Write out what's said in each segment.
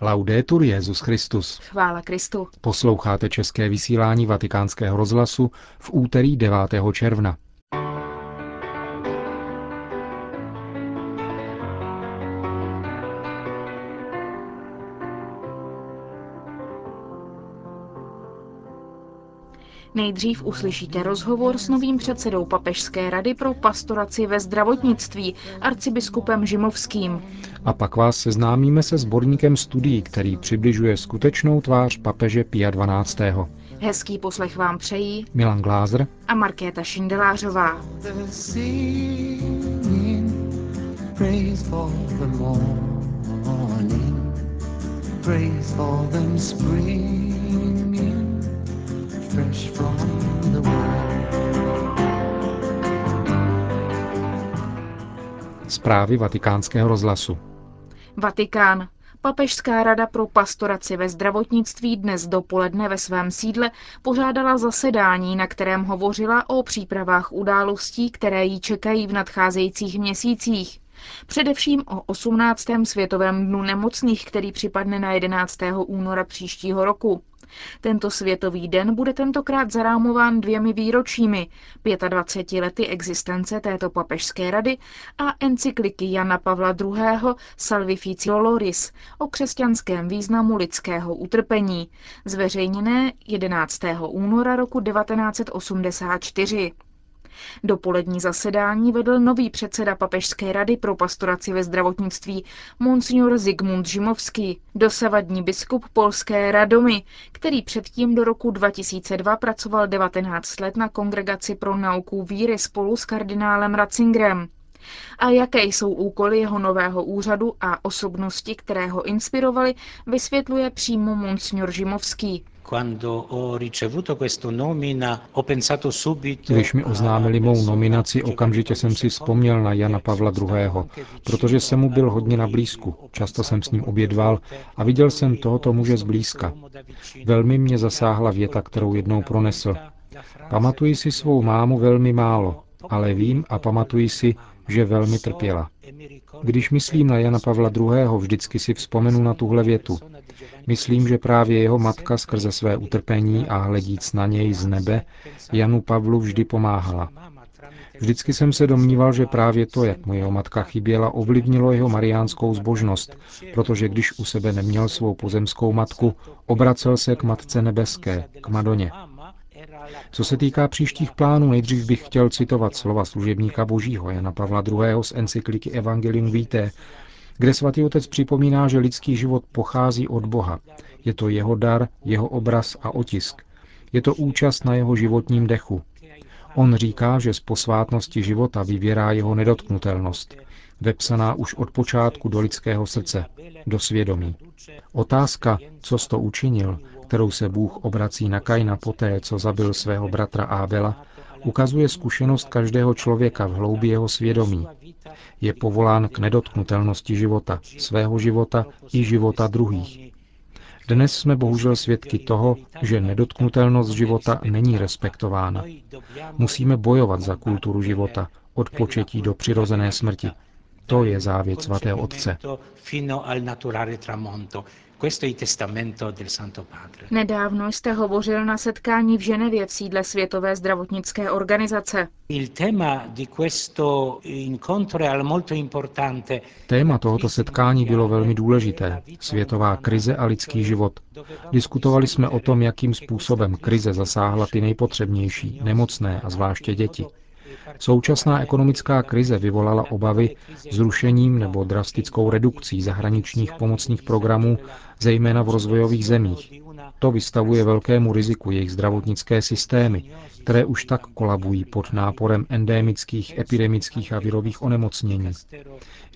Laudetur Jezus Christus. Chvála Kristu. Posloucháte české vysílání Vatikánského rozhlasu v úterý 9. června. Nejdřív uslyšíte rozhovor s novým předsedou Papežské rady pro pastoraci ve zdravotnictví, arcibiskupem Žimovským. A pak vás seznámíme se sborníkem studií, který přibližuje skutečnou tvář papeže Pia 12. Hezký poslech vám přejí Milan Glázer a Markéta Šindelářová. Praise for them springing fresh from the Zprávy vatikánského rozhlasu. Vatikán. Papežská rada pro pastoraci ve zdravotnictví dnes dopoledne ve svém sídle pořádala zasedání, na kterém hovořila o přípravách událostí, které jí čekají v nadcházejících měsících. Především o 18. světovém dnu nemocných, který připadne na 11. února příštího roku. Tento světový den bude tentokrát zarámován dvěmi výročími, 25 lety existence této papežské rady a encykliky Jana Pavla II. Salvifici Doloris o křesťanském významu lidského utrpení, zveřejněné 11. února roku 1984. Dopolední zasedání vedl nový předseda Papežské rady pro pastoraci ve zdravotnictví, monsignor Zygmunt Žimovský, dosavadní biskup polské Radomy, který předtím do roku 2002 pracoval 19 let na Kongregaci pro nauku víry spolu s kardinálem Ratzingerem. A jaké jsou úkoly jeho nového úřadu a osobnosti, které ho inspirovaly, vysvětluje přímo monsignor Žimovský. Když mi oznámili mou nominaci, okamžitě jsem si vzpomněl na Jana Pavla II., protože jsem mu byl hodně na blízku. Často jsem s ním obědval a viděl jsem tohoto muže zblízka. Velmi mě zasáhla věta, kterou jednou pronesl. Pamatuji si svou mámu velmi málo, ale vím a pamatuji si, že velmi trpěla. Když myslím na Jana Pavla II., vždycky si vzpomenu na tuhle větu. Myslím, že právě jeho matka skrze své utrpení a hledíc na něj z nebe Janu Pavlu vždy pomáhala. Vždycky jsem se domníval, že právě to, jak mu jeho matka chyběla, ovlivnilo jeho mariánskou zbožnost, protože když u sebe neměl svou pozemskou matku, obracel se k Matce Nebeské, k Madoně. Co se týká příštích plánů, nejdřív bych chtěl citovat slova služebníka božího Jana Pavla II. z encykliky Evangelium Vitae, kde svatý otec připomíná, že lidský život pochází od Boha. Je to jeho dar, jeho obraz a otisk. Je to účast na jeho životním dechu. On říká, že z posvátnosti života vyvěrá jeho nedotknutelnost, vepsaná už od počátku do lidského srdce, do svědomí. Otázka, co to učinil, kterou se Bůh obrací na Kaina poté, co zabil svého bratra Ábela, ukazuje zkušenost každého člověka v hloubi jeho svědomí. Je povolán k nedotknutelnosti života, svého života i života druhých. Dnes jsme bohužel svědky toho, že nedotknutelnost života není respektována. Musíme bojovat za kulturu života, od početí do přirozené smrti. To je závěť svatého Otce. Nedávno jste hovořil na setkání v Ženevě v sídle Světové zdravotnické organizace. Téma tohoto setkání bylo velmi důležité. Světová krize a lidský život. Diskutovali jsme o tom, jakým způsobem krize zasáhla ty nejpotřebnější, nemocné a zvláště děti. Současná ekonomická krize vyvolala obavy zrušením nebo drastickou redukcí zahraničních pomocných programů, zejména v rozvojových zemích. To vystavuje velkému riziku jejich zdravotnické systémy, které už tak kolabují pod náporem endemických, epidemických a virových onemocnění.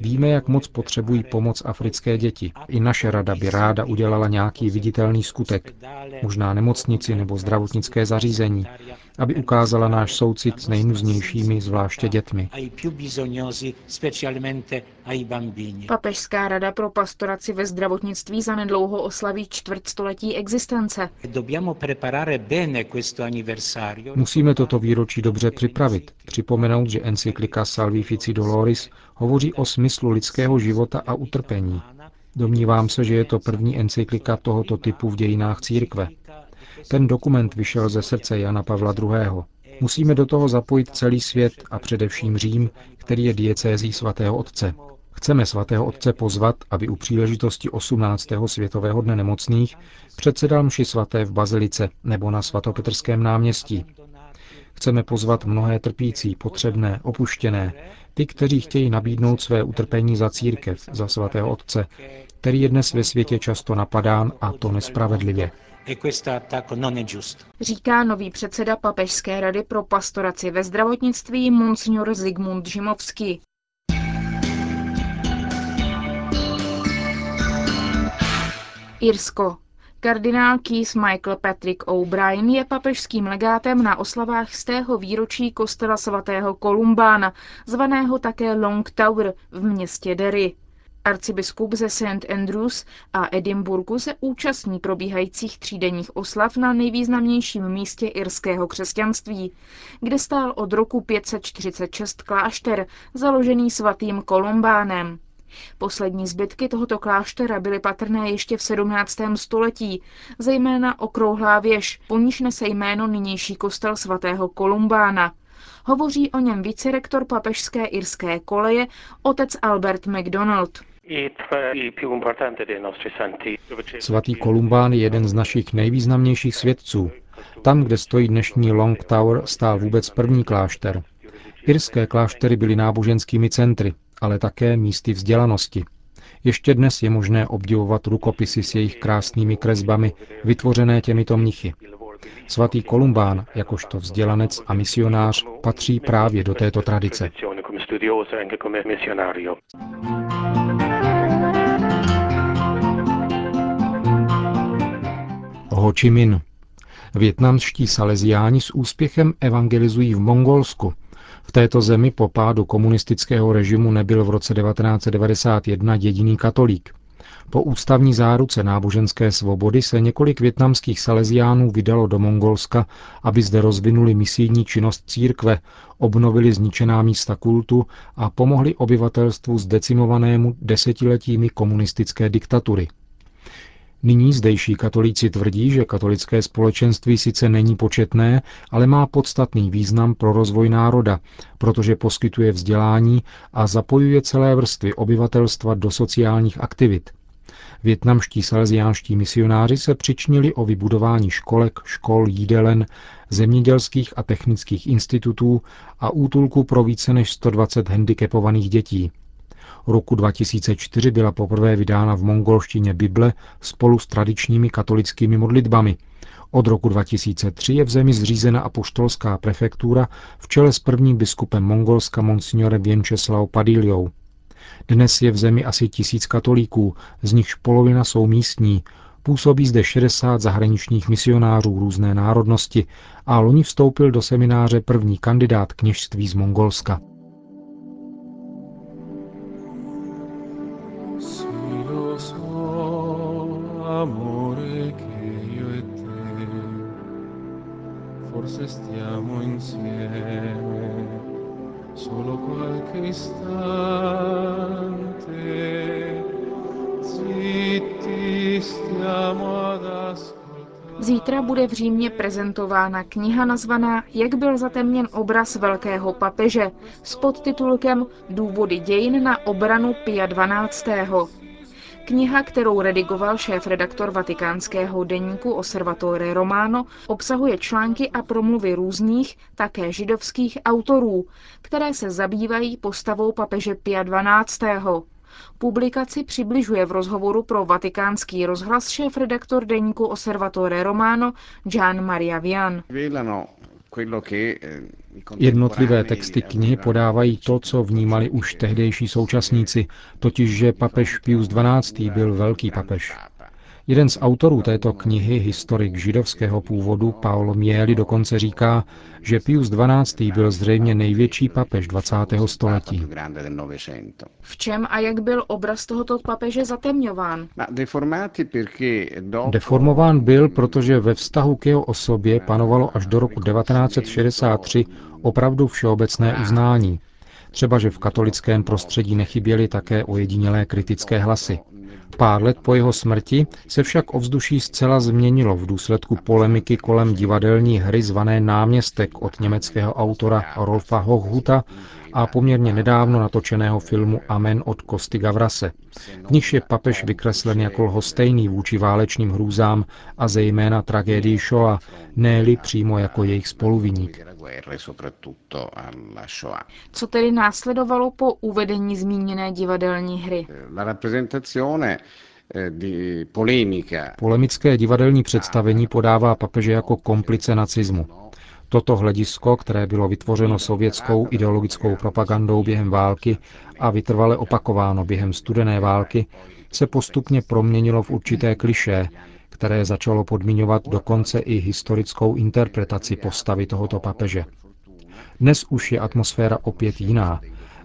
Víme, jak moc potřebují pomoc africké děti. I naše rada by ráda udělala nějaký viditelný skutek, možná nemocnici nebo zdravotnické zařízení, aby ukázala náš soucit s nejnuznějšími, zvláště dětmi. Papežská rada pro pastoraci ve zdravotnictví zanedlouho oslaví čtvrtstoletí existence. Musíme toto výročí dobře připravit, připomenout, že encyklika Salvifici Doloris hovoří o smyslu lidského života a utrpení. Domnívám se, že je to první encyklika tohoto typu v dějinách církve. Ten dokument vyšel ze srdce Jana Pavla II. Musíme do toho zapojit celý svět a především Řím, který je diecézí svatého otce. Chceme svatého otce pozvat, aby u příležitosti 18. světového dne nemocných předsedal mši svaté v Bazilice nebo na svatopetrském náměstí. Chceme pozvat mnohé trpící, potřebné, opuštěné, ty, kteří chtějí nabídnout své utrpení za církev, za svatého otce, který je dnes ve světě často napadán a to nespravedlivě. Říká nový předseda Papežské rady pro pastoraci ve zdravotnictví Monsignor Zygmunt Žimovský. Irsko. Kardinál Keith Michael Patrick O'Brien je papežským legátem na oslavách z tého výročí kostela svatého Kolumbána, zvaného také Long Tower v městě Derry. Arcibiskup ze St. Andrews a Edinburgu se účastní probíhajících třídenních oslav na nejvýznamnějším místě irského křesťanství, kde stál od roku 546 klášter, založený svatým Kolumbánem. Poslední zbytky tohoto kláštera byly patrné ještě v 17. století, zejména okrouhlá věž, po níž nese jméno nynější kostel svatého Kolumbána. Hovoří o něm vicerektor papežské irské koleje, otec Albert MacDonald. Svatý Kolumbán je jeden z našich nejvýznamnějších svědců. Tam, kde stojí dnešní Long Tower, stál vůbec první klášter. Irské kláštery byly náboženskými centry, ale také místy vzdělanosti. Ještě dnes je možné obdivovat rukopisy s jejich krásnými kresbami, vytvořené těmito mnichy. Svatý Kolumbán, jakožto vzdělanec a misionář, patří právě do této tradice. Ho Chi Minh. Větnamští saleziáni s úspěchem evangelizují v Mongolsku, v této zemi po pádu komunistického režimu nebyl v roce 1991 jediný katolík. Po ústavní záruce náboženské svobody se několik větnamských saleziánů vydalo do Mongolska, aby zde rozvinuli misijní činnost církve, obnovili zničená místa kultu a pomohli obyvatelstvu zdecimovanému desetiletími komunistické diktatury. Nyní zdejší katolíci tvrdí, že katolické společenství sice není početné, ale má podstatný význam pro rozvoj národa, protože poskytuje vzdělání a zapojuje celé vrstvy obyvatelstva do sociálních aktivit. Větnamští salesiánští misionáři se přičnili o vybudování školek, škol, jídelen, zemědělských a technických institutů a útulku pro více než 120 handicapovaných dětí – Roku 2004 byla poprvé vydána v mongolštině Bible spolu s tradičními katolickými modlitbami. Od roku 2003 je v zemi zřízena apoštolská prefektura v čele s prvním biskupem Mongolska monsignorem Věnčeslau Padiliou. Dnes je v zemi asi tisíc katolíků, z nichž polovina jsou místní, Působí zde 60 zahraničních misionářů různé národnosti a loni vstoupil do semináře první kandidát kněžství z Mongolska. Forse stiamo insieme solo qualche istante, zitti stiamo ad Zítra bude v Římě prezentována kniha nazvaná Jak byl zatemněn obraz velkého papeže s podtitulkem Důvody dějin na obranu Pia 12. Kniha, kterou redigoval šéf-redaktor vatikánského deníku Osservatore Romano, obsahuje články a promluvy různých, také židovských autorů, které se zabývají postavou papeže Pia 12. Publikaci přibližuje v rozhovoru pro vatikánský rozhlas šéf-redaktor deníku Osservatore Romano Gian Maria Vian. Jednotlivé texty knihy podávají to, co vnímali už tehdejší současníci, totiž že papež Pius XII. byl velký papež. Jeden z autorů této knihy, historik židovského původu Paolo Mieli, dokonce říká, že Pius XII. byl zřejmě největší papež 20. století. V čem a jak byl obraz tohoto papeže zatemňován? Deformován byl, protože ve vztahu k jeho osobě panovalo až do roku 1963 opravdu všeobecné uznání. Třeba, že v katolickém prostředí nechyběly také ojedinělé kritické hlasy. Pár let po jeho smrti se však ovzduší zcela změnilo v důsledku polemiky kolem divadelní hry zvané Náměstek od německého autora Rolfa Hochhuta a poměrně nedávno natočeného filmu Amen od Kosty Gavrase. V nichž je papež vykreslen jako lhostejný vůči válečným hrůzám a zejména tragédii Shoah, ne přímo jako jejich spoluviník. Co tedy následovalo po uvedení zmíněné divadelní hry? Eh, Polemické divadelní představení podává papeže jako komplice nacismu. Toto hledisko, které bylo vytvořeno sovětskou ideologickou propagandou během války a vytrvale opakováno během studené války, se postupně proměnilo v určité kliše, které začalo podmiňovat dokonce i historickou interpretaci postavy tohoto papeže. Dnes už je atmosféra opět jiná.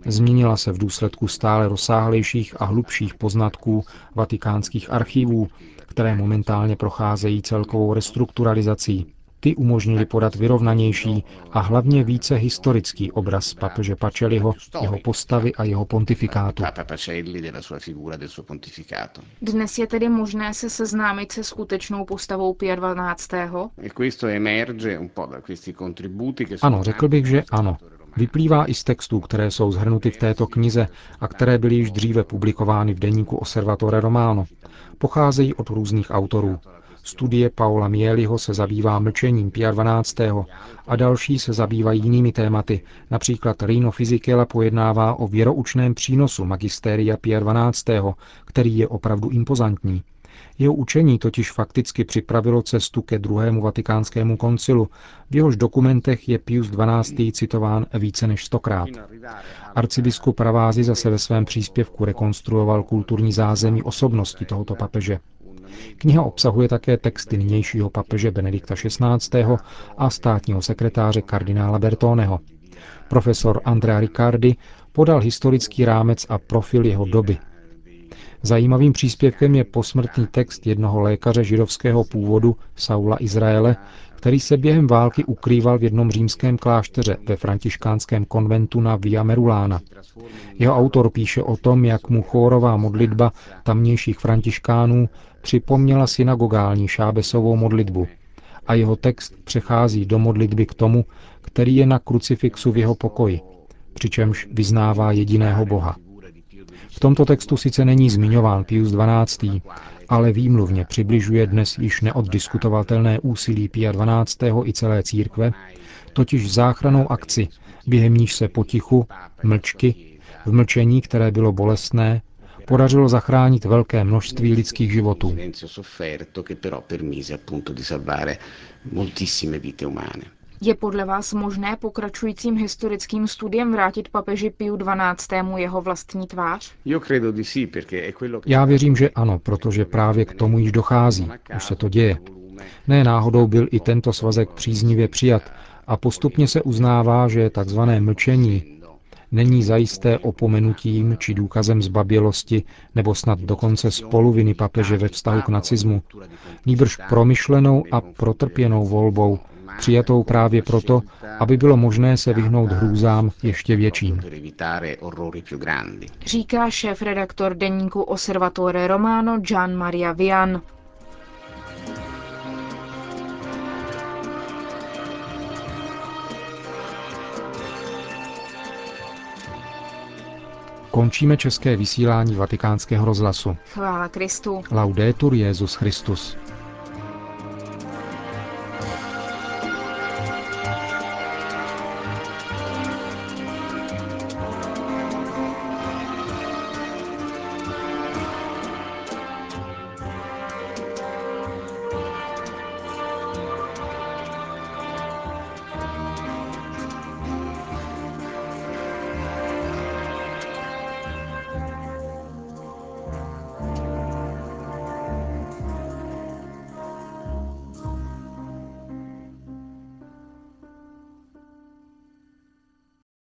Změnila se v důsledku stále rozsáhlejších a hlubších poznatků vatikánských archivů, které momentálně procházejí celkovou restrukturalizací. Ty umožnili podat vyrovnanější a hlavně více historický obraz papeže Pačeliho, jeho postavy a jeho pontifikátu. Dnes je tedy možné se seznámit se skutečnou postavou Pia 12. Ano, řekl bych, že ano. Vyplývá i z textů, které jsou zhrnuty v této knize a které byly již dříve publikovány v deníku Osservatore Romano. Pocházejí od různých autorů. Studie Paula Mieliho se zabývá mlčením Pia 12. a další se zabývají jinými tématy. Například Rino Fisichella pojednává o věroučném přínosu magistéria Pia 12., který je opravdu impozantní. Jeho učení totiž fakticky připravilo cestu ke druhému vatikánskému koncilu. V jehož dokumentech je Pius XII. citován více než stokrát. Arcibiskup Pravázy zase ve svém příspěvku rekonstruoval kulturní zázemí osobnosti tohoto papeže. Kniha obsahuje také texty nynějšího papeže Benedikta XVI. a státního sekretáře kardinála Bertoneho. Profesor Andrea Riccardi podal historický rámec a profil jeho doby. Zajímavým příspěvkem je posmrtný text jednoho lékaře židovského původu Saula Izraele, který se během války ukrýval v jednom římském klášteře ve františkánském konventu na Via Merulana. Jeho autor píše o tom, jak mu chórová modlitba tamnějších františkánů připomněla synagogální šábesovou modlitbu a jeho text přechází do modlitby k tomu, který je na krucifixu v jeho pokoji, přičemž vyznává jediného Boha. V tomto textu sice není zmiňován Pius XII., ale výmluvně přibližuje dnes již neoddiskutovatelné úsilí Pia XII. i celé církve, totiž záchranou akci, během níž se potichu, mlčky, v mlčení, které bylo bolestné, podařilo zachránit velké množství lidských životů. Je podle vás možné pokračujícím historickým studiem vrátit papeži Piu XII. jeho vlastní tvář? Já věřím, že ano, protože právě k tomu již dochází. Už se to děje. Ne náhodou byl i tento svazek příznivě přijat a postupně se uznává, že tzv. mlčení není zajisté opomenutím či důkazem zbabělosti nebo snad dokonce spoluviny papeže ve vztahu k nacismu, nýbrž promyšlenou a protrpěnou volbou, přijatou právě proto, aby bylo možné se vyhnout hrůzám ještě větším. Říká šéf-redaktor deníku Osservatore Romano Gian Maria Vian. Končíme české vysílání vatikánského rozhlasu. Chvála Kristu. Laudetur Jezus Christus.